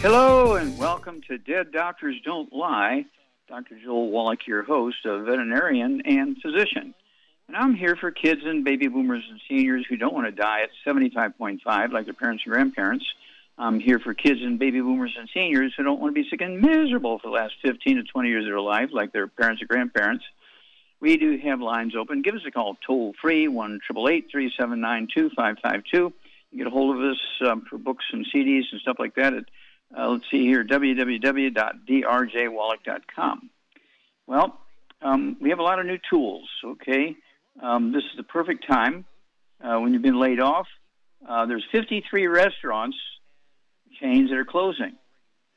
Hello, and welcome to Dead Doctors Don't Lie. Dr. Joel Wallach, your host, a veterinarian and physician. And I'm here for kids and baby boomers and seniors who don't want to die at 75.5 like their parents and grandparents. I'm here for kids and baby boomers and seniors who don't want to be sick and miserable for the last 15 to 20 years of their life, like their parents or grandparents. We do have lines open. Give us a call toll free, 1 379 2552. You Get a hold of us um, for books and CDs and stuff like that at, uh, let's see here, www.drjwallach.com. Well, um, we have a lot of new tools, okay? Um, this is the perfect time uh, when you've been laid off. Uh, there's 53 restaurants chains that are closing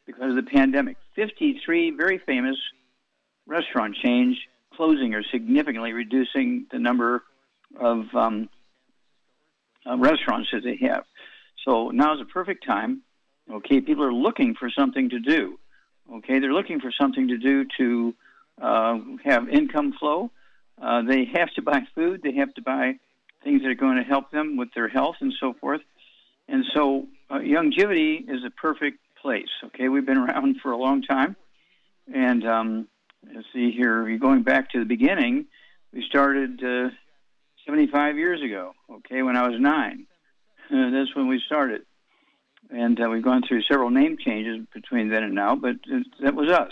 because of the pandemic. 53 very famous restaurant chains closing or significantly reducing the number of um, uh, restaurants that they have. So now is the perfect time. Okay, people are looking for something to do. Okay, they're looking for something to do to uh, have income flow. Uh, they have to buy food. They have to buy things that are going to help them with their health and so forth. And so uh, Youngevity is a perfect place. Okay, we've been around for a long time, and um, let's see here. Going back to the beginning. We started uh, 75 years ago. Okay, when I was nine, that's when we started, and uh, we've gone through several name changes between then and now, but it, that was us.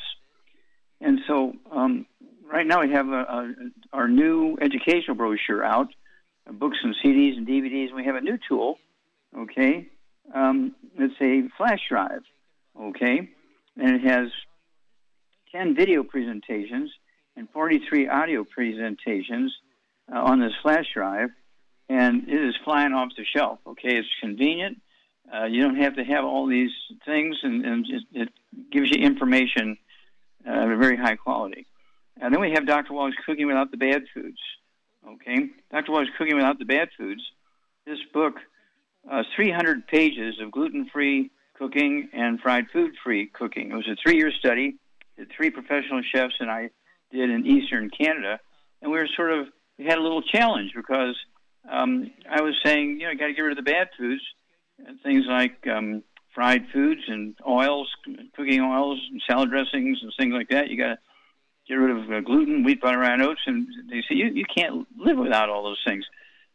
And so um, right now we have a, a, our new educational brochure out, uh, books and CDs and DVDs. And we have a new tool. Okay, um, it's a flash drive, okay, and it has 10 video presentations and 43 audio presentations uh, on this flash drive, and it is flying off the shelf, okay? It's convenient. Uh, you don't have to have all these things, and, and just, it gives you information uh, a very high quality. And then we have Dr. Wallach's Cooking Without the Bad Foods, okay? Dr. Wallach's Cooking Without the Bad Foods. This book uh, 300 pages of gluten-free cooking and fried food-free cooking. It was a three-year study that three professional chefs and I did in Eastern Canada, and we were sort of we had a little challenge because um, I was saying, you know, you got to get rid of the bad foods, things like um, fried foods and oils, cooking oils, and salad dressings, and things like that. You got to get rid of uh, gluten, wheat, butter, and oats, and they say you you can't live without all those things.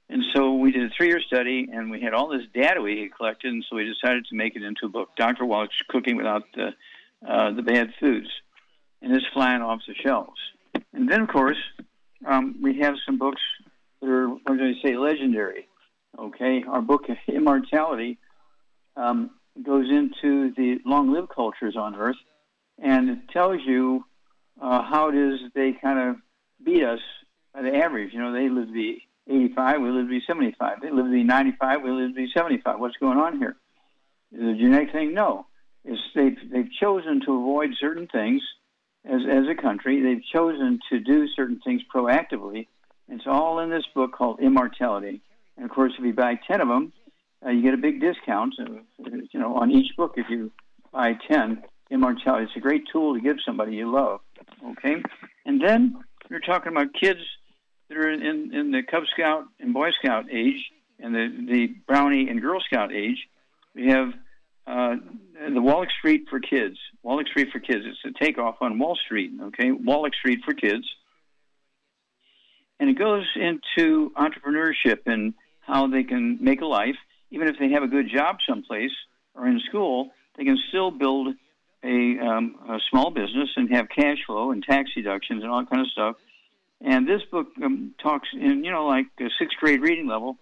And so we did a three year study and we had all this data we had collected, and so we decided to make it into a book Dr. Wallach's Cooking Without the, uh, the Bad Foods. And it's flying off the shelves. And then, of course, um, we have some books that are, what do I say, legendary. Okay, our book, Immortality, um, goes into the long lived cultures on Earth and it tells you uh, how it is they kind of beat us by the average. You know, they live to be 85, we live to be 75. They live to be 95, we live to be 75. What's going on here? Is it a genetic thing? No. It's they've, they've chosen to avoid certain things as, as a country. They've chosen to do certain things proactively. It's all in this book called Immortality. And of course, if you buy 10 of them, uh, you get a big discount, uh, you know, on each book if you buy 10. Immortality. It's a great tool to give somebody you love. Okay? And then you're talking about kids – that are in, in the Cub Scout and Boy Scout age and the, the Brownie and Girl Scout age. We have uh, the Wallach Street for Kids. Wallach Street for Kids. It's a takeoff on Wall Street, okay? Wallach Street for Kids. And it goes into entrepreneurship and how they can make a life. Even if they have a good job someplace or in school, they can still build a, um, a small business and have cash flow and tax deductions and all kind of stuff and this book um, talks in, you know, like a sixth grade reading level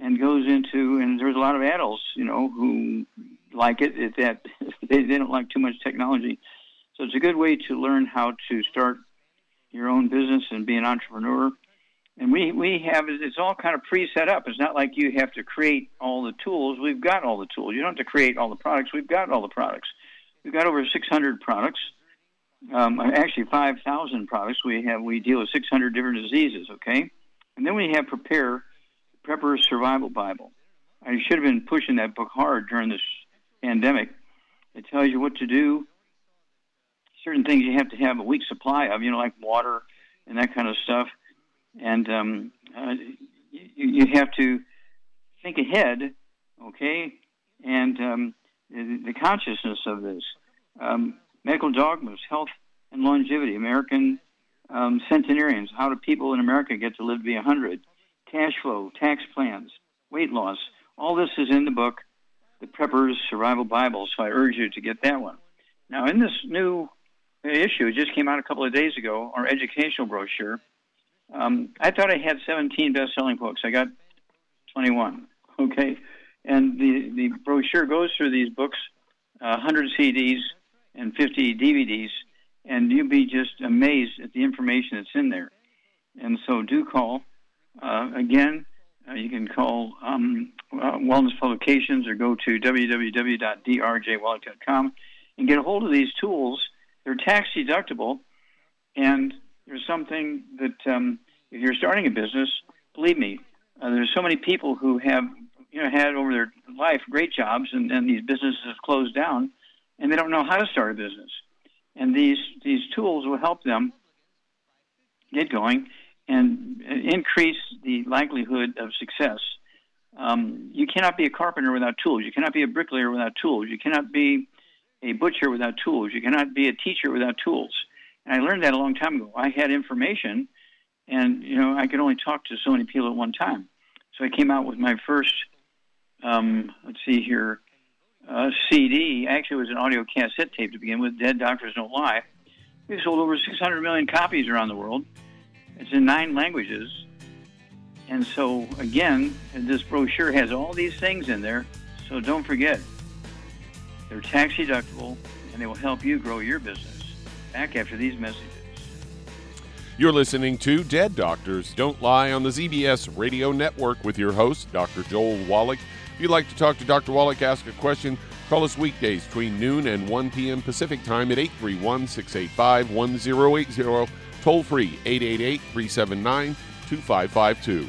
and goes into, and there's a lot of adults, you know, who like it, it that they, they don't like too much technology. So it's a good way to learn how to start your own business and be an entrepreneur. And we we have it's all kind of pre-set up. It's not like you have to create all the tools. We've got all the tools. You don't have to create all the products. We've got all the products. We've got over 600 products. Um, actually, 5,000 products. We have we deal with 600 different diseases. Okay, and then we have Prepare Prepper's Survival Bible. I should have been pushing that book hard during this pandemic. It tells you what to do. Certain things you have to have a week supply of, you know, like water and that kind of stuff and um, uh, you, you, have to think ahead, okay, and um, the, the, consciousness of this. Um, medical dogmas, health and longevity, American um, centenarians, how do people in America get to live to be 100? Cash flow, tax plans, weight loss, all this is in the book, The Prepper's Survival Bible, so I urge you to get that one. Now, in this new issue, it just came out a couple of days ago, our educational brochure, um, I thought I had 17 best-selling books. I got 21. Okay, and the the brochure goes through these books, uh, 100 CDs and 50 DVDs, and you'll be just amazed at the information that's in there. And so, do call uh, again. Uh, you can call um, uh, Wellness Publications or go to www.drjwallach.com and get a hold of these tools. They're tax deductible, and there's something that um, if you're starting a business, believe me, uh, there's so many people who have you know had over their life great jobs, and, and these businesses have closed down, and they don't know how to start a business. And these these tools will help them get going and increase the likelihood of success. Um, you cannot be a carpenter without tools. You cannot be a bricklayer without tools. You cannot be a butcher without tools. You cannot be a teacher without tools. And I learned that a long time ago. I had information, and you know I could only talk to so many people at one time. So I came out with my first, um, let's see here, uh, CD. Actually, it was an audio cassette tape to begin with. Dead Doctors Don't Lie. We sold over 600 million copies around the world. It's in nine languages. And so, again, this brochure has all these things in there. So don't forget, they're tax deductible and they will help you grow your business back after these messages. You're listening to Dead Doctors Don't Lie on the ZBS Radio Network with your host, Dr. Joel Wallach. If you'd like to talk to Dr. Wallach, ask a question, call us weekdays between noon and 1 p.m. Pacific Time at 831 685 1080, toll free 888 379 2552.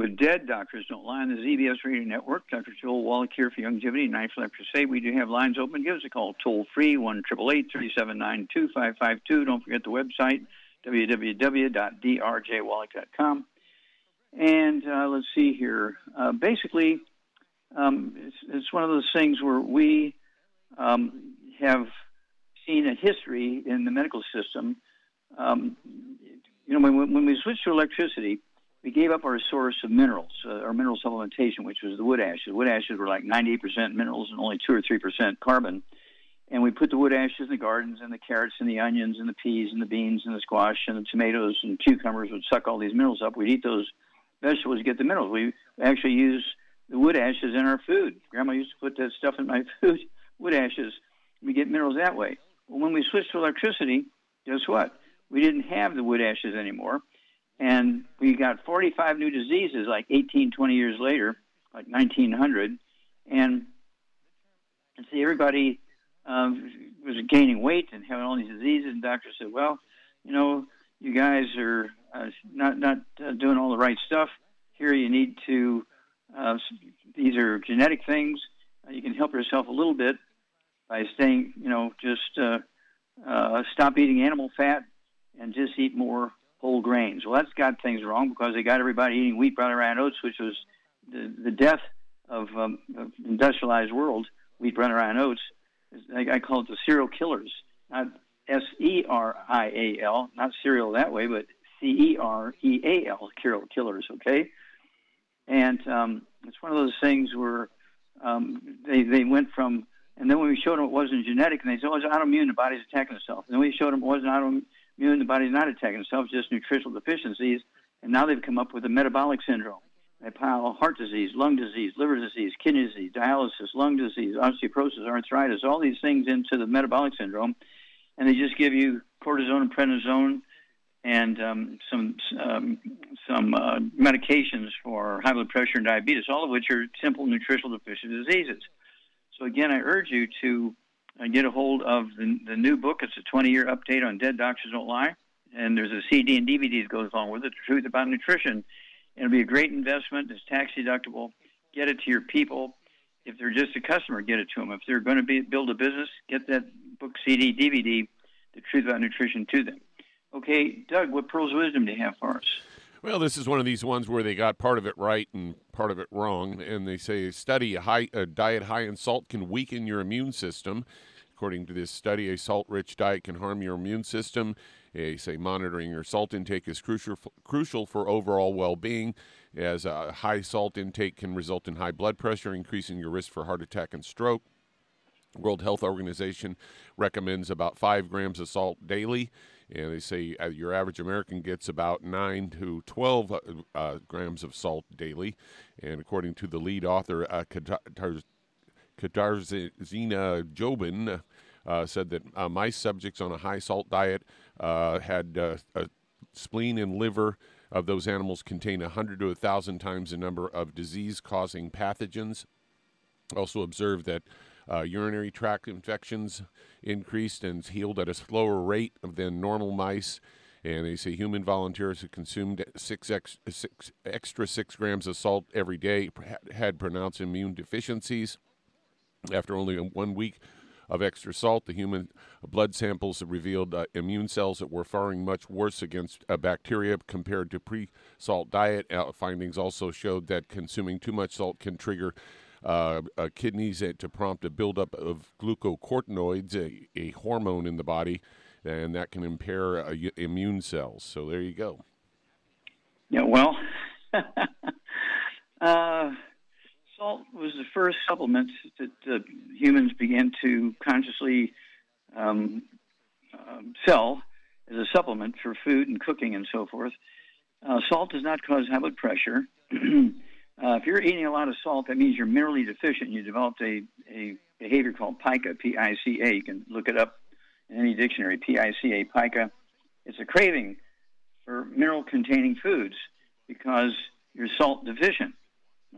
With Dead Doctors Don't Lie on the ZBS Radio Network. Dr. Joel Wallach here for Youngevity and Knife Life Crusade. We do have lines open. Give us a call toll free, 1 379 2552. Don't forget the website, www.drjwallach.com. And uh, let's see here. Uh, basically, um, it's, it's, one of those things where we um, have seen a history in the medical system. Um, you know, when, when we switched to electricity, we gave up our source of minerals, uh, our mineral supplementation, which was the wood ashes. Wood ashes were like 98% minerals and only 2 or 3% carbon. And we put the wood ashes in the gardens and the carrots and the onions and the peas and the beans and the squash and the tomatoes and cucumbers would suck all these minerals up. We'd eat those vegetables to get the minerals. We actually use the wood ashes in our food. Grandma used to put that stuff in my food, wood ashes. We get minerals that way. Well, when we switched to electricity, guess what? We didn't have the wood ashes anymore and we got 45 new diseases like 18, 20 years later, like 1900. And, and see, everybody um, was gaining weight and having all these diseases. And doctors said, well, you know, you guys are uh, not, not uh, doing all the right stuff. Here you need to, uh, these are genetic things. Uh, you can help yourself a little bit by staying, you know, just uh, uh, stop eating animal fat and just eat more whole grains. Well, that's got things wrong because they got everybody eating wheat, rye, and oats, which was the, the death of, um, of industrialized world. Wheat, rye, and oats. I, I call it the cereal killers, not S E R I A L, not cereal that way, but C E R E A L, killers. Okay, and um, it's one of those things where um, they they went from, and then when we showed them it wasn't genetic, and they said, "Oh, it's autoimmune, the body's attacking itself." And then we showed them it wasn't autoimmune immune, the body's not attacking itself, just nutritional deficiencies. And now they've come up with a metabolic syndrome. They pile heart disease, lung disease, liver disease, kidney disease, dialysis, lung disease, osteoporosis, arthritis, all these things into the metabolic syndrome. And they just give you cortisone and prednisone and um, some um, some uh, medications for high blood pressure and diabetes, all of which are simple nutritional deficient diseases. So again, I urge you to Uh, get a hold of the, the new book. It's a 20 year update on Dead Doctors Don't Lie. And there's a CD and DVD that goes along with it, The Truth About Nutrition. It'll be a great investment. It's tax deductible. Get it to your people. If they're just a customer, get it to them. If they're going to be, build a business, get that book, CD, DVD, The Truth About Nutrition to them. Okay, Doug, what pearls of wisdom do you have for us? Well, this is one of these ones where they got part of it right and part of it wrong, and they say study a high a diet high in salt can weaken your immune system. According to this study, a salt-rich diet can harm your immune system. They say monitoring your salt intake is crucial crucial for overall well-being, as a high salt intake can result in high blood pressure, increasing your risk for heart attack and stroke. World Health Organization recommends about five grams of salt daily and they say uh, your average American gets about 9 to 12 uh, uh, grams of salt daily. And according to the lead author, uh, Katarzyna Jobin, uh, said that uh, mice subjects on a high salt diet uh, had a spleen and liver of those animals contain 100 to 1,000 times the number of disease causing pathogens. Also observed that uh, urinary tract infections increased and healed at a slower rate than normal mice. And they say human volunteers who consumed six, ex, six extra six grams of salt every day had pronounced immune deficiencies. After only one week of extra salt, the human blood samples revealed uh, immune cells that were faring much worse against uh, bacteria compared to pre-salt diet. Uh, findings also showed that consuming too much salt can trigger uh, uh, kidneys to prompt a buildup of glucocorticoids, a, a, hormone in the body, and that can impair uh, immune cells. So there you go. Yeah, well, salt was the first supplement that humans began to consciously um, um, sell as a supplement for food and cooking and so forth. Uh, salt does not cause high blood pressure. Uh, if you're eating a lot of salt, that means you're minerally deficient. You developed a, a behavior called pica, P-I-C-A. You can look it up in any dictionary, P-I-C-A, pica. It's a craving for mineral-containing foods because you're salt deficient,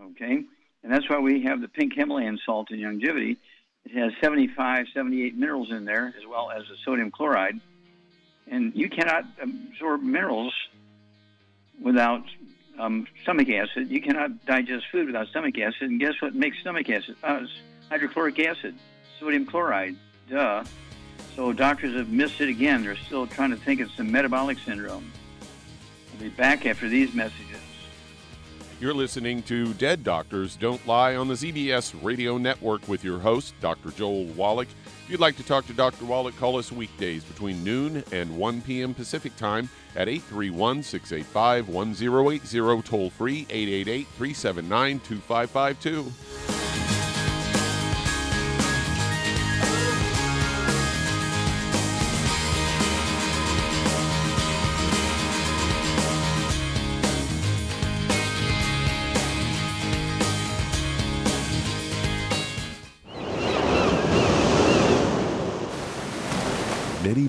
okay? And that's why we have the pink Himalayan salt in Youngevity. It has 75, 78 minerals in there, as well as the sodium chloride. And you cannot absorb minerals without um, stomach acid. You cannot digest food without stomach acid. And guess what makes stomach acid? Uh, hydrochloric acid, sodium chloride. Duh. So doctors have missed it again. They're still trying to think it's the metabolic syndrome. We'll be back after these messages. You're listening to Dead Doctors Don't Lie on the ZBS Radio Network with your host, Dr. Joel Wallach. If you'd like to talk to Dr. Wallach, call us weekdays between noon and 1 p.m. Pacific Time at 831 685 1080, toll free 888 379 2552.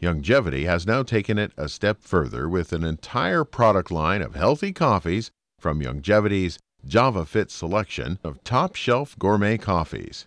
Youngevity has now taken it a step further with an entire product line of healthy coffees from Youngevity's JavaFit selection of top shelf gourmet coffees.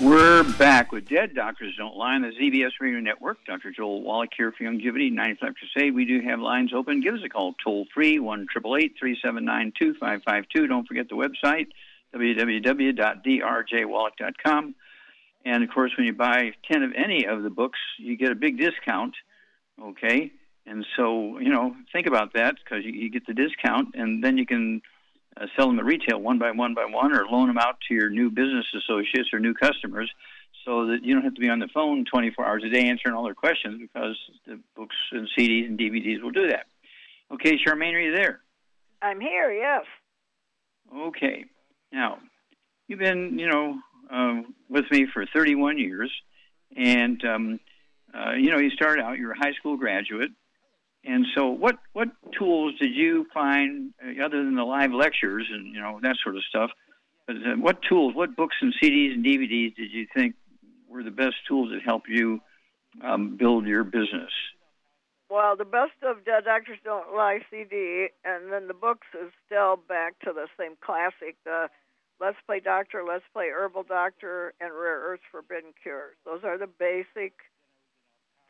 We're back with Dead Doctors Don't Lie on the ZBS Radio Network. Dr. Joel Wallach here for Youngevity, 95 Crusade. We do have lines open. Give us a call toll free, 1 379 2552. Don't forget the website, www.drjwallach.com. And of course, when you buy 10 of any of the books, you get a big discount. Okay? And so, you know, think about that because you, you get the discount and then you can uh, sell them at retail one by one by one, or loan them out to your new business associates or new customers, so that you don't have to be on the phone 24 hours a day answering all their questions because the books and CDs and DVDs will do that. Okay, Charmaine, are you there? I'm here. Yes. Okay. Now, you've been, you know, uh, with me for 31 years, and um, uh, you know, you started out. You're a high school graduate, and so, what what tools did you find uh, other than the live lectures and you know that sort of stuff? But uh, what tools, what books and CDs and DVDs did you think were the best tools that helped you um, build your business? Well, the best of Dead Doctors Don't Lie CD, and then the books is still back to the same classic, the Let's Play Doctor, Let's Play Herbal Doctor, and Rare Earths Forbidden Cures. Those are the basic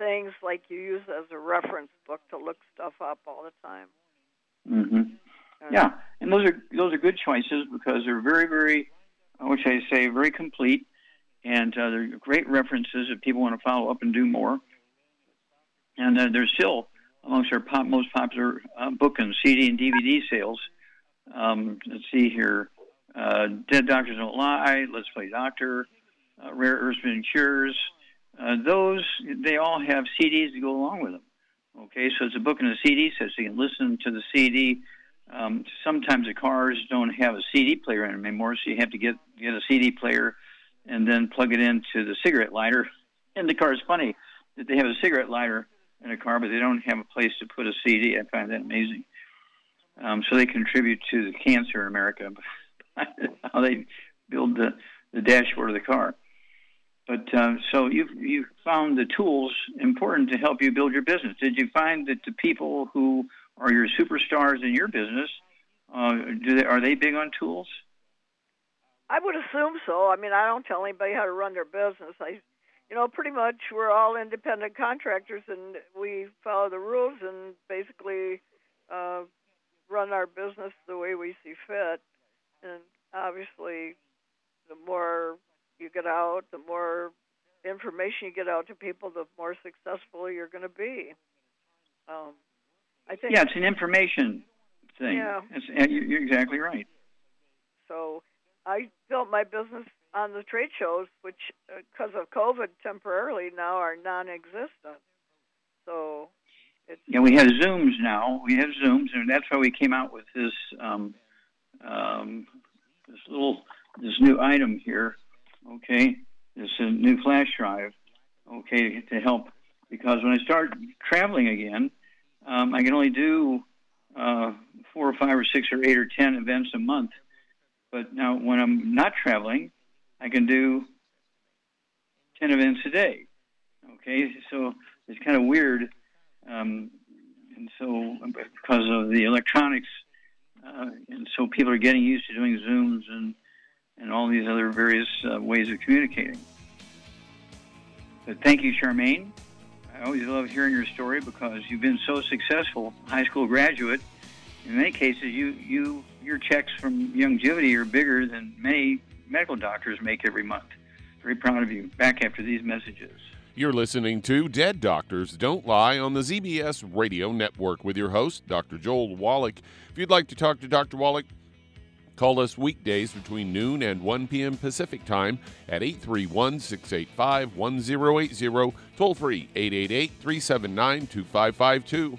things like you use as a reference book to look stuff up all the time. Mm-hmm. Yeah, and those are those are good choices because they're very, very, which I say, very complete, and uh, they're great references if people want to follow up and do more. And uh, they're still amongst our pop, most popular uh, book and CD and DVD sales. Um, let's see here: uh, Dead Doctors Don't Lie, Let's Play Doctor, uh, Rare Earths and Cures. Uh, those they all have CDs to go along with them. Okay, so it's a book and a CD, so you can listen to the CD. Um, sometimes the cars don't have a CD player in them anymore, so you have to get get a CD player and then plug it into the cigarette lighter in the car. It's funny that they have a cigarette lighter in a car, but they don't have a place to put a CD. I find that amazing. Um, so they contribute to the cancer in America, how they build the, the dashboard of the car. But uh, so you you found the tools important to help you build your business. Did you find that the people who are your superstars in your business uh, do they are they big on tools? I would assume so. I mean, I don't tell anybody how to run their business. I, you know, pretty much we're all independent contractors, and we follow the rules and basically uh, run our business the way we see fit. And obviously, the more you get out, the more information you get out to people, the more successful you're going to be. Um, I think. Yeah, it's an information thing. Yeah. It's, you're exactly right. So I built my business on the trade shows, which, because uh, of COVID, temporarily now are non-existent. So it's yeah, we have Zooms now. We have Zooms, and that's why we came out with this um, um, this little this new item here okay, this a new flash drive, okay, to help. Because when I start traveling again, um, I can only do uh, four or five or six or eight or ten events a month. But now when I'm not traveling, I can do ten events a day. Okay, so it's kind of weird, um, and so because of the electronics, uh, and so people are getting used to doing Zooms and and all these other various uh, ways of communicating. But thank you, Charmaine. I always love hearing your story because you've been so successful, high school graduate. In many cases, you, you your checks from Youngevity are bigger than many medical doctors make every month. Very proud of you. Back after these messages. You're listening to Dead Doctors Don't Lie on the ZBS Radio Network with your host, Dr. Joel Wallach. If you'd like to talk to Dr. Wallach, Call us weekdays between noon and 1 p.m. Pacific Time at 831 685 1080, toll free 888 379 2552.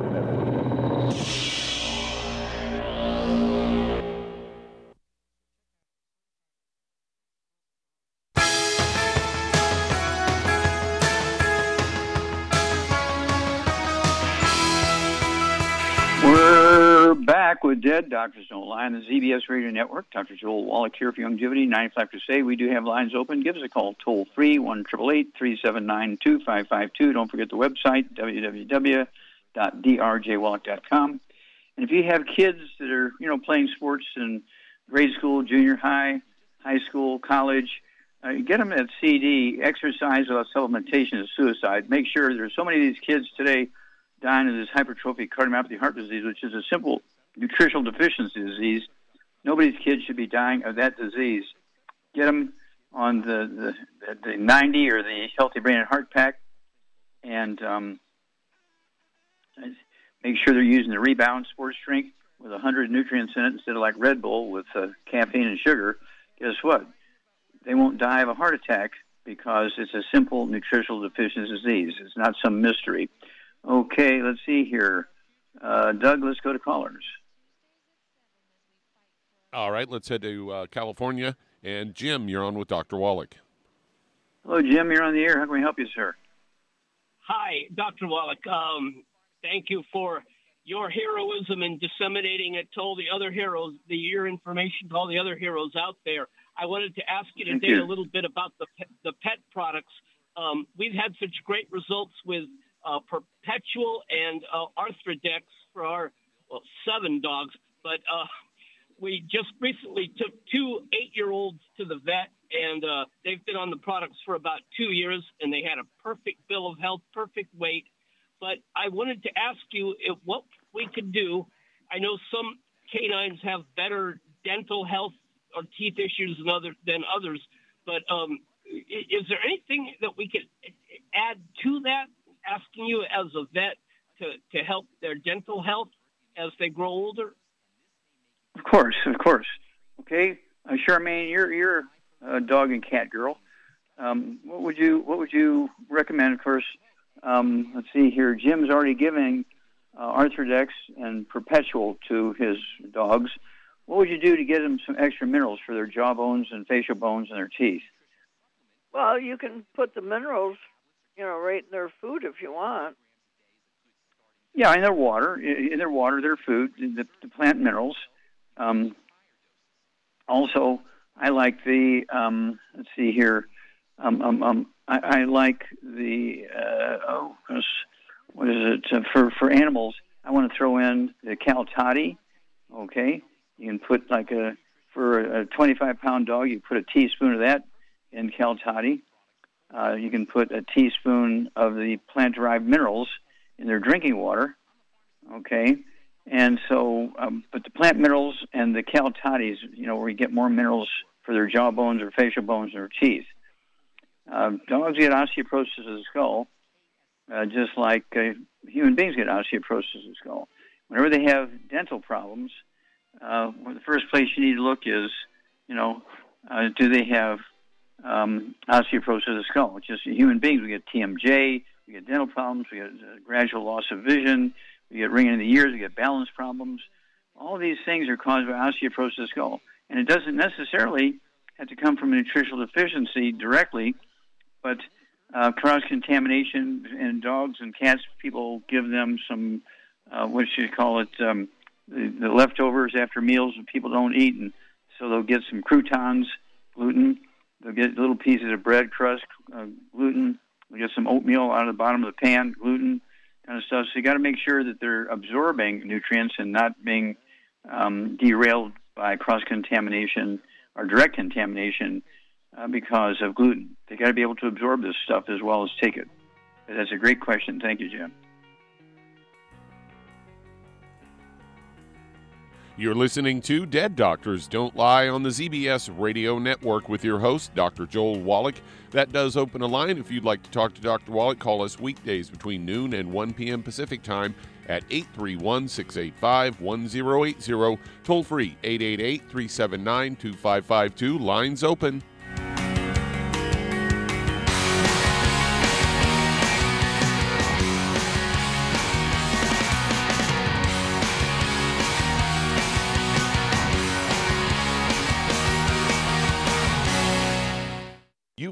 Back with Dead Doctors Don't Lie on the ZBS Radio Network. Dr. Joel Wallach here for Youngevity 95 Crusade. We do have lines open. Give us a call toll free, 1 379 2552. Don't forget the website, www.drjwallach.com. And if you have kids that are, you know, playing sports in grade school, junior high, high school, college, uh, get them that CD, Exercise Without Supplementation is Suicide. Make sure there's so many of these kids today dying of this hypertrophic cardiomyopathy heart disease, which is a simple nutritional deficiency disease. Nobody's kids should be dying of that disease. Get them on the, the, the 90 or the Healthy Brain and Heart Pack and um, make sure they're using the Rebound sports drink with 100 nutrients in it instead of like Red Bull with uh, caffeine and sugar. Guess what? They won't die of a heart attack because it's a simple nutritional deficiency disease. It's not some mystery. Okay, let's see here. Uh, Doug, let's go to callers. All right, let's head to uh, California. And Jim, you're on with Dr. Wallach. Hello, Jim. You're on the air. How can we help you, sir? Hi, Dr. Wallach. Um, thank you for your heroism in disseminating it to all the other heroes, the your information to all the other heroes out there. I wanted to ask you Thank today you. a little bit about the pet, the pet products. Um, we've had such great results with uh, Perpetual and uh, Arthrodex for our well, seven dogs, but uh, we just recently took two eight-year-olds to the vet, and uh, they've been on the products for about two years, and they had a perfect bill of health, perfect weight. But I wanted to ask you if what we could do. I know some canines have better dental health or teeth issues than other than others, but um, is there anything that we could add to that? Asking you as a vet to, to help their dental health as they grow older. Of course, of course. Okay, uh, Charmaine, you're you're a dog and cat girl. Um, what would you what would you recommend? Of course, um, let's see here. Jim's already giving uh, Arthrodex and Perpetual to his dogs. What would you do to get them some extra minerals for their jaw bones and facial bones and their teeth? Well, you can put the minerals, you know, right in their food if you want. Yeah, in their water, in their water, their food, the, the plant minerals. Um, also, I like the. Um, let's see here. Um, um, um, I, I like the. Uh, oh, what is it uh, for for animals? I want to throw in the Cal Toddy. Okay, you can put like a for a 25 pound dog. You put a teaspoon of that in Cal Toddy. Uh, you can put a teaspoon of the plant-derived minerals in their drinking water. Okay, and so, um, but the plant minerals and the cal toddies, you know, where you get more minerals for their jaw bones or facial bones or teeth. Uh, dogs get osteoporosis of the skull, uh, just like uh, human beings get osteoporosis of the skull. Whenever they have dental problems, uh, well, the first place you need to look is, you know, uh, do they have um, osteoporosis of the skull? Just human beings, we get TMJ, we get dental problems, we get uh, gradual loss of vision, we get ringing in the ears, we get balance problems. All these things are caused by osteoporosis of the skull. And it doesn't necessarily have to come from a nutritional deficiency directly, but uh, cross contamination in dogs and cats, people give them some, uh, what you call it, um, the, the leftovers after meals that people don't eat. And so they'll get some croutons, gluten. They'll get little pieces of bread crust, uh, gluten. They'll get some oatmeal out of the bottom of the pan, gluten kind of stuff. So you got to make sure that they're absorbing nutrients and not being um, derailed by cross contamination or direct contamination uh, because of gluten. They got to be able to absorb this stuff as well as take it. But that's a great question. Thank you, Jim. You're listening to Dead Doctors Don't Lie on the ZBS Radio Network with your host, Dr. Joel Wallach. That does open a line. If you'd like to talk to Dr. Wallach, call us weekdays between noon and 1 p.m. Pacific Time at 831 685 1080. Toll free 888 379 2552. Lines open.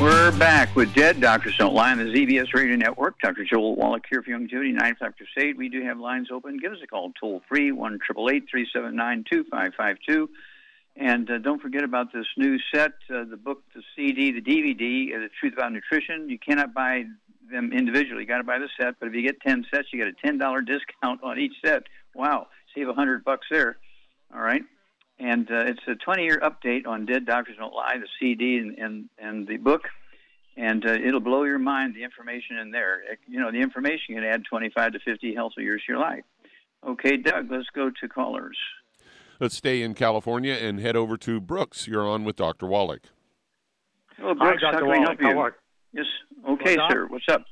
We're back with Dead Doctors Don't Lie on the ZBS Radio Network. Dr. Joel Wallach here for Young Judy, Youngevity, 95 Crusade. We do have lines open. Give us a call toll free, 1 379 2552. And uh, don't forget about this new set uh, the book, the CD, the DVD, uh, The Truth About Nutrition. You cannot buy them individually. You got to buy the set. But if you get 10 sets, you get a $10 discount on each set. Wow, save a 100 bucks there. All right and uh, it's a 20 year update on Dead Doctors Don't Lie, the CD and, and, and the book. And uh, it'll blow your mind, the information in there. You know, the information can add 25 to 50 healthy years to your life. Okay, Doug, let's go to callers. Let's stay in California and head over to Brooks. You're on with Dr. Wallach. Hello, Brooks. Hi, Dr. How can I help you? How are Yes. Okay, Well, sir. What's up?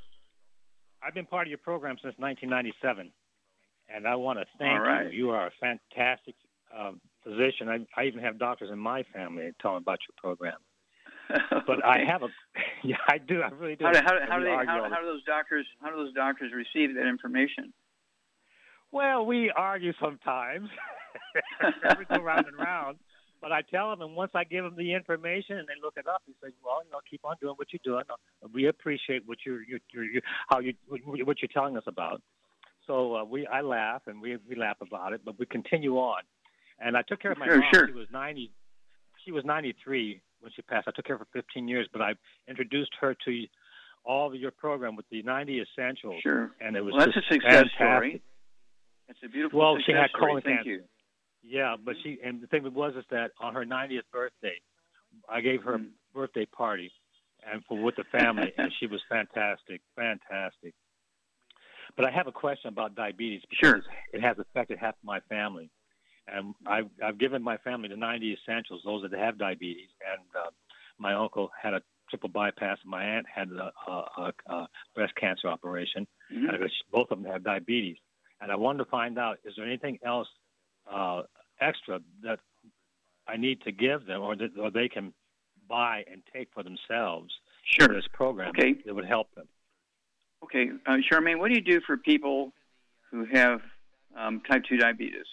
I've been part of your program since 1997, And I want to thank right. you. You are a fantastic um, physician. I, I even have doctors in my family telling about your program. But I have a, yeah, I do. I really do. How do, how, how do they how, how do those doctors how do those doctors receive that information? Well, we argue sometimes. we go round and round. But I tell them, and once I give them the information and they look it up, they say, "Well, you know, keep on doing what you're doing. We appreciate what you're, you're, you're, you're how you what you're telling us about." So uh, we, I laugh and we we laugh about it, but we continue on. And I took care of my Sure, mom. sure. She was 90. She was 93 when she passed. I took care of her for 15 years, but I introduced her to all of your program with the 90 essentials. Sure. And it was Well, that's a success fantastic. story. It's a beautiful Well, she had colon Thank cancer. you. Yeah, but she and the thing was is that on her 90th birthday, I gave her Hmm. a birthday party, and for with the family, and she was fantastic, fantastic. But I have a question about diabetes because Sure. it has affected half of my family, and I've I've given my family the 90 essentials, those that have diabetes, and uh, my uncle had a triple bypass, my aunt had a, a, a, a breast cancer operation, Mhm. and both of them have diabetes. And I wanted to find out is there anything else uh, extra that I need to give them, or that or they can buy and take for themselves Sure. in this program Okay. that would help them. Okay, uh, Charmaine, what do you do for people who have um, type two diabetes?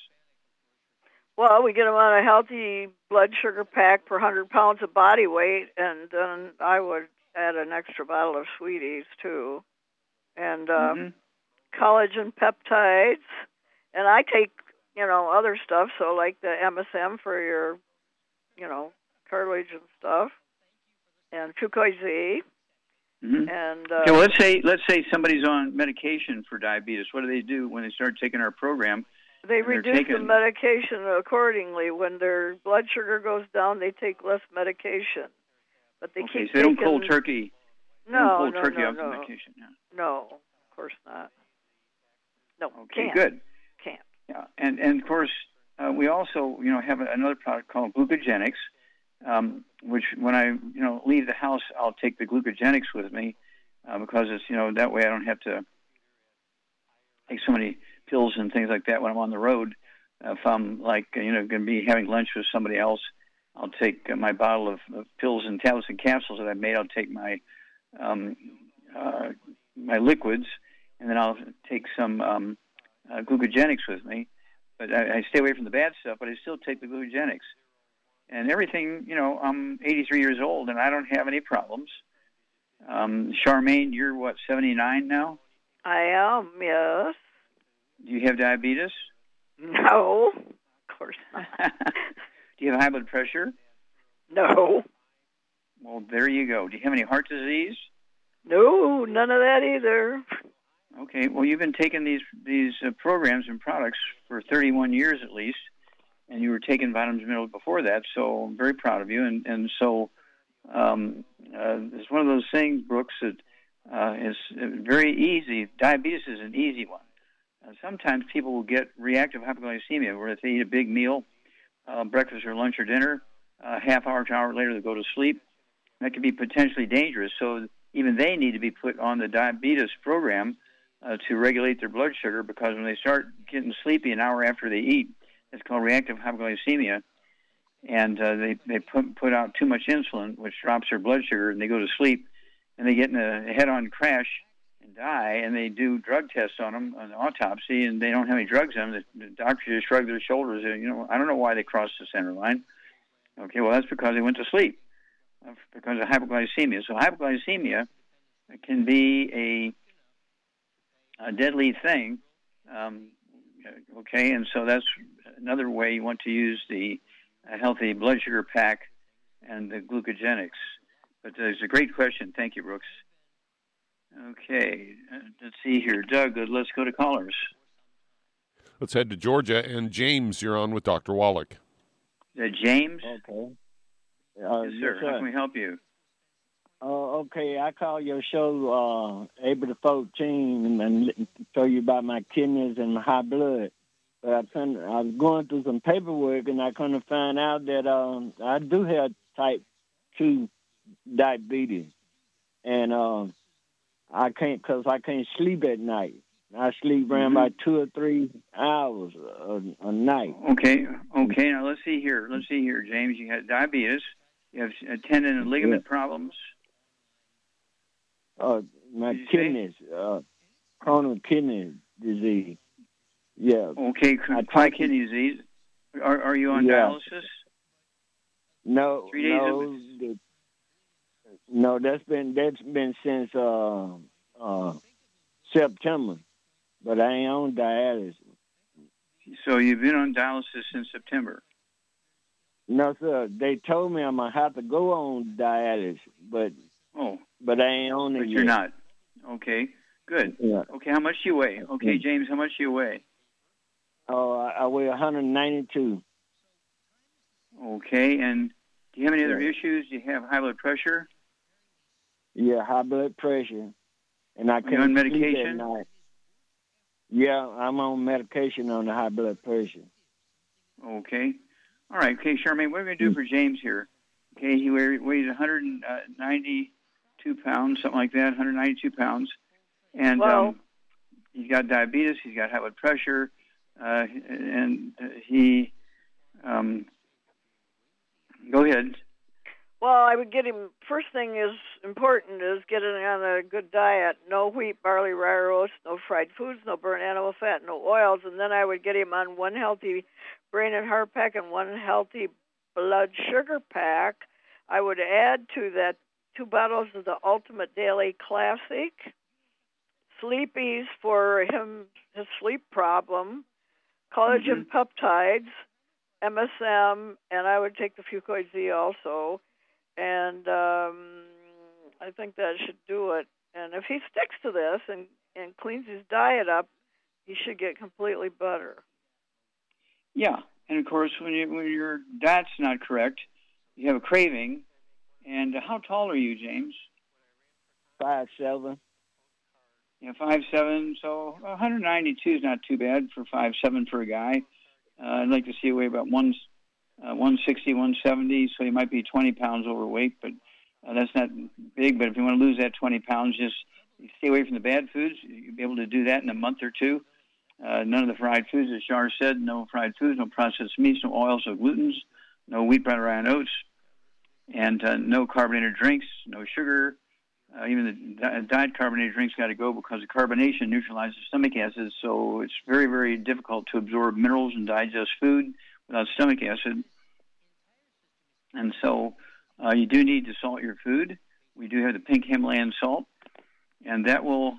Well, we get them on a healthy blood sugar pack per 100 pounds of body weight, and then I would add an extra bottle of sweeties too, and uh, Mhm. collagen peptides. And I take, you know, other stuff, so like the MSM for your, you know, cartilage and stuff, and Fucoid Z, Mhm. and uh, well, let's say let's say somebody's on medication for diabetes. What do they do when they start taking our program? They reduce the medication accordingly. When their blood sugar goes down, they take less medication. But they okay, keep so they don't cold turkey. they No, don't cold no, turkey no, off the no. medication. Yeah. No, of course not. No, Okay, can't. good. Can't. Yeah, and and of course uh, we also you know have another product called Glucogenics, um, which when I you know leave the house I'll take the Glucogenics with me uh, because it's you know that way I don't have to take so many pills and things like that when I'm on the road. If I'm like you know going to be having lunch with somebody else, I'll take uh, my bottle of, of pills and tablets and capsules that I've made. I'll take my um, uh, my liquids, and then I'll take some um, uh, glucogenics with me. But I, I stay away from the bad stuff, but I still take the glucogenics. And everything, you know, I'm 83 years old and I don't have any problems. Um, Charmaine, you're what, 79 now? I am. Yes. Do you have diabetes? No. Of course not. Do you have high blood pressure? No. Well, there you go. Do you have any heart disease? No, none of that either. Okay. Well, you've been taking these these uh, programs and products for 31 years at least, and you were taking vitamins and minerals before that. So I'm very proud of you. And and so um, uh, it's one of those things, Brooks, that uh, is very easy. Diabetes is an easy one. Uh, sometimes people will get reactive hypoglycemia, where if they eat a big meal, uh, breakfast or lunch or dinner, a half hour to hour later they go to sleep. That can be potentially dangerous. So even they need to be put on the diabetes program uh, to regulate their blood sugar because when they start getting sleepy an hour after they eat, it's called reactive hypoglycemia, and uh, they they put put out too much insulin, which drops their blood sugar, and they go to sleep, and they get in a head-on crash die, and they do drug tests on them, an autopsy, and they don't have any drugs in them. The, the doctors just shrug their shoulders. And, you know, I don't know why they crossed the center line. Okay, well that's because they went to sleep because of hypoglycemia. So hypoglycemia can be a, a deadly thing. Um, okay, and so that's another way you want to use the healthy blood sugar pack and the glucogenics. But uh, it's a great question. Thank you, Brooks. Okay, uh, let's see here. Doug, uh, let's go to callers. Let's head to Georgia. And James, you're on with Dr. Wallach. Uh, James? Okay. Uh, yes, sir. How can we help you? Uh, okay, I call your show uh, April the 14th and li- tell you about my kidneys and my high blood. But I couldn't, I was going through some paperwork and I kind of find out that um, I do have type 2 diabetes. And uh, I can't, because I can't sleep at night. I sleep around Mhm. about two or three hours a, a night. Okay, okay. Now let's see here. Let's see here, James. You had diabetes. You have tendon and ligament problems. Uh, my you say? kidneys, uh, chronic kidney disease. Yeah. Okay, chronic kidney disease. Are, are you on Yeah. dialysis? No, Three days no, the- no. That's been that's been since uh, uh, September, but I ain't on dialysis. So you've been on dialysis since September. No, sir. They told me I'm gonna have to go on dialysis, but Oh, but I ain't on it but yet. you're not. Okay, good. Yeah. Okay, how much do you weigh? Okay, James, how much do you weigh? Oh, I, I weigh 192. Okay, and do you have any other Yeah. issues? Do you have high blood pressure? Yeah, high blood pressure, and I you can't on sleep medication? at night. Yeah, I'm on medication on the high blood pressure. Okay. All right. Okay, Charmaine, what are we going to do for James here? Okay, he weighs 192 pounds, something like that, 192 pounds. And Wow. um, he's got diabetes, he's got high blood pressure, uh, and uh, he. Um, go ahead. Well, I would get him. First thing is important is getting on a good diet. No wheat, barley, rye roast, no fried foods, no burnt animal fat, no oils. And then I would get him on one healthy brain and heart pack and one healthy blood sugar pack. I would add to that two bottles of the Ultimate Daily Classic, Sleepies for him his sleep problem, collagen mm-hmm. peptides, MSM, and I would take the Fucoid Z also. And um, I think that should do it. And if he sticks to this and, and cleans his diet up, he should get completely better. Yeah, and of course, when, you, when your diet's not correct, you have a craving. And how tall are you, James? Five seven. Yeah, five seven. So 192 is not too bad for five seven for a guy. Uh, I'd like to see you weigh about one, uh, 160, 170. So you might be 20 pounds overweight, but uh, that's not big. But if you want to lose that 20 pounds, just stay away from the bad foods. You'll be able to do that in a month or two. Uh, none of the fried foods, as Shar said, no fried foods, no processed meats, no oils, no glutens, no wheat, bread, rye, and oats, and uh, no carbonated drinks, no sugar. Uh, even the di- diet carbonated drinks got to go because the carbonation neutralizes stomach acids, so it's very, very difficult to absorb minerals and digest food without stomach acid. And so uh, you do need to salt your food. We do have the pink Himalayan salt, and that will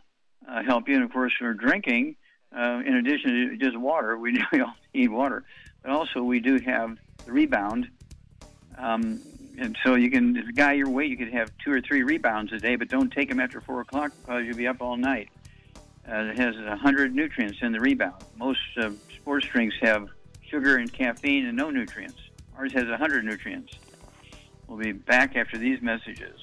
uh, help you. And of course, for drinking, uh, in addition to just water, we, we all need water, but also we do have the rebound. Um, and so you can, a guy your weight, you could have two or three rebounds a day, but don't take them after four o'clock because you'll be up all night. Uh, it has 100 nutrients in the rebound. Most uh, sports drinks have sugar and caffeine and no nutrients. Ours has 100 nutrients. We'll be back after these messages.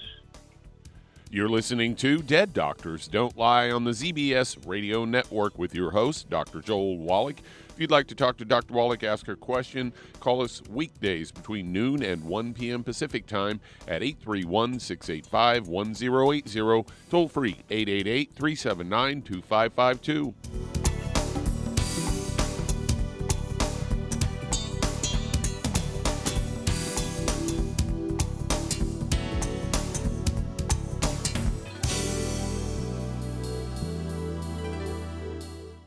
You're listening to Dead Doctors Don't Lie on the ZBS Radio Network with your host, Dr. Joel Wallach. If you'd like to talk to Dr. Wallach, ask a question, call us weekdays between noon and 1 p.m. Pacific Time at 831 685 1080, toll free 888 379 2552.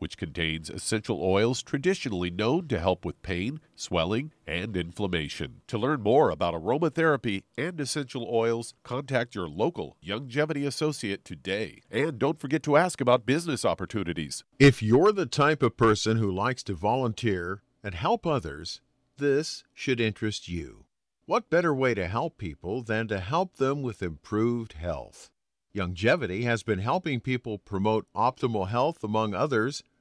Which contains essential oils traditionally known to help with pain, swelling, and inflammation. To learn more about aromatherapy and essential oils, contact your local Youngevity associate today. And don't forget to ask about business opportunities. If you're the type of person who likes to volunteer and help others, this should interest you. What better way to help people than to help them with improved health? Youngevity has been helping people promote optimal health, among others,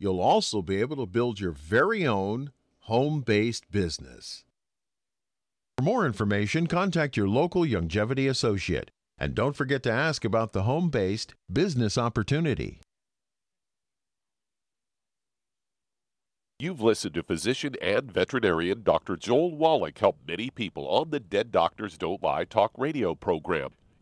you'll also be able to build your very own home based business. For more information, contact your local Youngevity associate. And don't forget to ask about the home based business opportunity. You've listened to physician and veterinarian Dr. Joel Wallach help many people on the Dead Doctors Don't Lie talk radio program.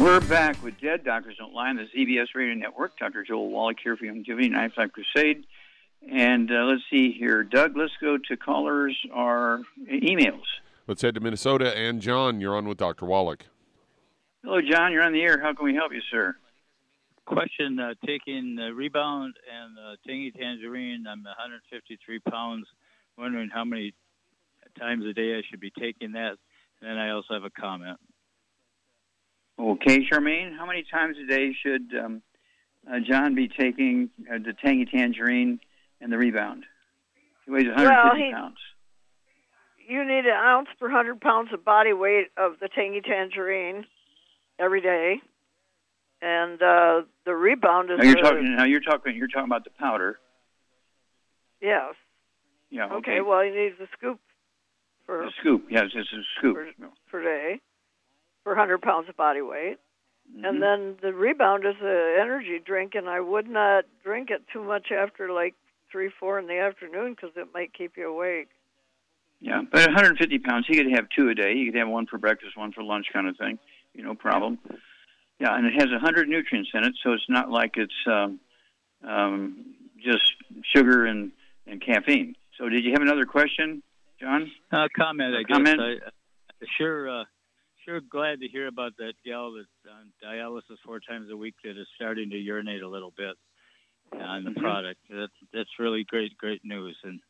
We're back with Dead Doctors Don't Lie on the ZBS Radio Network. Dr. Joel Wallach here for Youngevity Knife Life Crusade. And uh, let's see here. Doug, let's go to callers or emails. Let's head to Minnesota. And John, you're on with Dr. Wallach. Hello, John. You're on the air. How can we help you, sir? Question uh, taking uh, Rebound and uh, Tangy Tangerine. I'm 153 pounds. Wondering how many times a day I should be taking that. And then I also have a comment. Okay, Charmaine, how many times a day should um, uh, John be taking uh, the Tangy Tangerine and the Rebound? He weighs 150 well, he, pounds. You need an ounce per 100 pounds of body weight of the Tangy Tangerine every day. And uh, the Rebound is. Now you're a- talking. Now you're talking. You're talking about the powder. Yes. Yeah. Okay. Okay. well, he needs a scoop for a scoop. Yes, it's a scoop. per day for 100 pounds of body weight. Mhm. And then the rebound is an energy drink, and I would not drink it too much after like three, four in the afternoon because it might keep you awake. Yeah, but 150 pounds, he could have two a day. He could have one for breakfast, one for lunch, kind of thing. You know, problem. Yeah, and it has 100 nutrients in it, so it's not like it's um, um, just sugar and, and caffeine. So, did you have another question, John? Uh, comment, I A guess. comment? I, I sure, uh, sure glad to hear about that gal that's on dialysis four times a week that is starting to urinate a little bit on the Mhm. product. That's that's really great, great news. And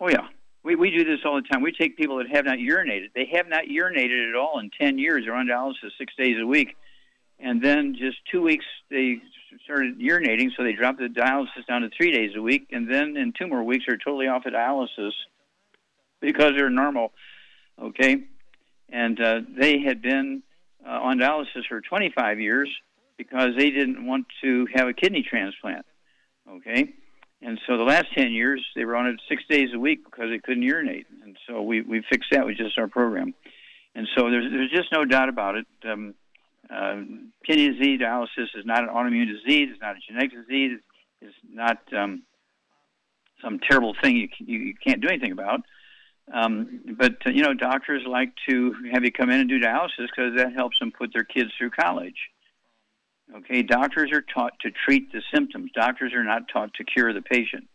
Oh yeah, we we do this all the time. We take people that have not urinated. They have not urinated at all in ten years. They're on dialysis six days a week, and then just two weeks they started urinating, so they dropped the dialysis down to three days a week, and then in two more weeks they're totally off of dialysis because they're normal. Okay, and uh, they had been uh, on dialysis for 25 years because they didn't want to have a kidney transplant. Okay, and so the last 10 years, they were on it six days a week because they couldn't urinate. And so we, we fixed that with just our program. And so there's, there's just no doubt about it. Um, uh, kidney disease, dialysis is not an autoimmune disease. It's not a genetic disease. It's not um, some terrible thing you, you, you can't do anything about. Um, but, uh, you know, doctors like to have you come in and do dialysis because that helps them put their kids through college. Okay, doctors are taught to treat the symptoms. Doctors are not taught to cure the patient.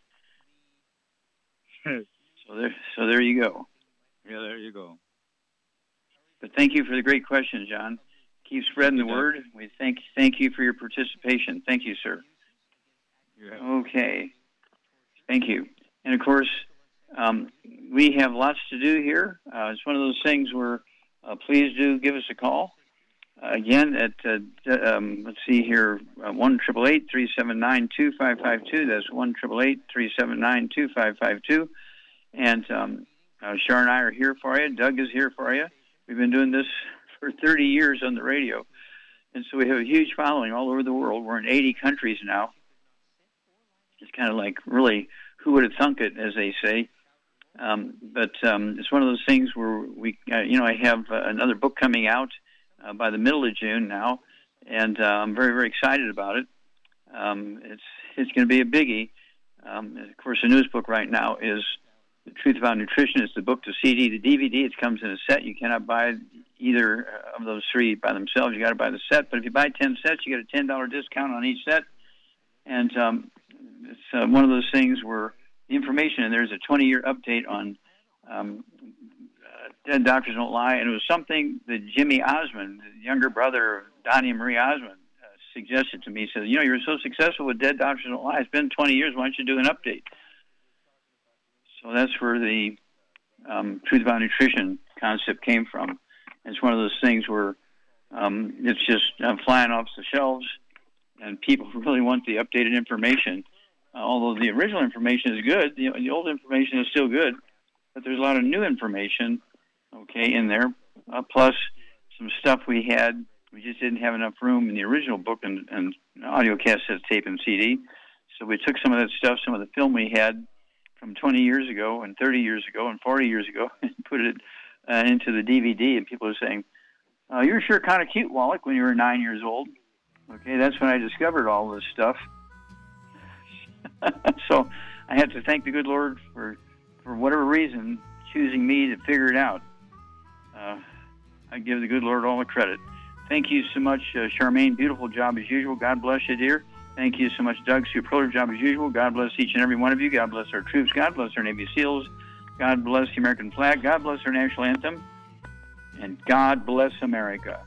so there, so there you go. Yeah, there you go. But thank you for the great question, John. Keep spreading the word. We thank thank you for your participation. Thank you, sir. Okay. Thank you. And of course, um, we have lots to do here. Uh, it's one of those things where uh, please do give us a call. Uh, again, at uh, um, let's see here, uh, one triple eight three seven nine two five five two. That's one triple eight three seven nine two five five two. And um, uh, Sharon and I are here for you. Doug is here for you. We've been doing this for 30 years on the radio, and so we have a huge following all over the world. We're in 80 countries now. It's kind of like really, who would have thunk it, as they say. Um, but um, it's one of those things where we, uh, you know, I have uh, another book coming out uh, by the middle of June now, and uh, I'm very, very excited about it. Um, it's it's going to be a biggie. Um, of course, the newest book right now is The Truth About Nutrition. It's the book, the CD, the DVD. It comes in a set. You cannot buy either of those three by themselves. You got to buy the set. But if you buy 10 sets, you get a $10 discount on each set. And um, it's uh, one of those things where the information, and there's a 20 year update on um, uh, Dead Doctors Don't Lie, and it was something that Jimmy Osmond, the younger brother of Donny Marie Osmond, uh, suggested to me. He said, You know, you're so successful with Dead Doctors Don't Lie. It's been 20 years. Why don't you do an update? So that's where the um, Truth About Nutrition concept came from. It's one of those things where um, it's just uh, flying off the shelves, and people really want the updated information. Uh, although the original information is good, the, the old information is still good, but there's a lot of new information, okay, in there. Uh, plus some stuff we had, we just didn't have enough room in the original book and, and audio cassette, tape, and CD. So we took some of that stuff, some of the film we had from 20 years ago and 30 years ago and 40 years ago, and put it uh, into the DVD. And people are saying, uh, "You're sure kind of cute, Wallach, when you were nine years old." Okay, that's when I discovered all this stuff. so I have to thank the good Lord for, for whatever reason, choosing me to figure it out. Uh, I give the good Lord all the credit. Thank you so much, uh, Charmaine. Beautiful job as usual. God bless you, dear. Thank you so much, Doug. Superlative job as usual. God bless each and every one of you. God bless our troops. God bless our Navy SEALs. God bless the American flag. God bless our national anthem. And God bless America.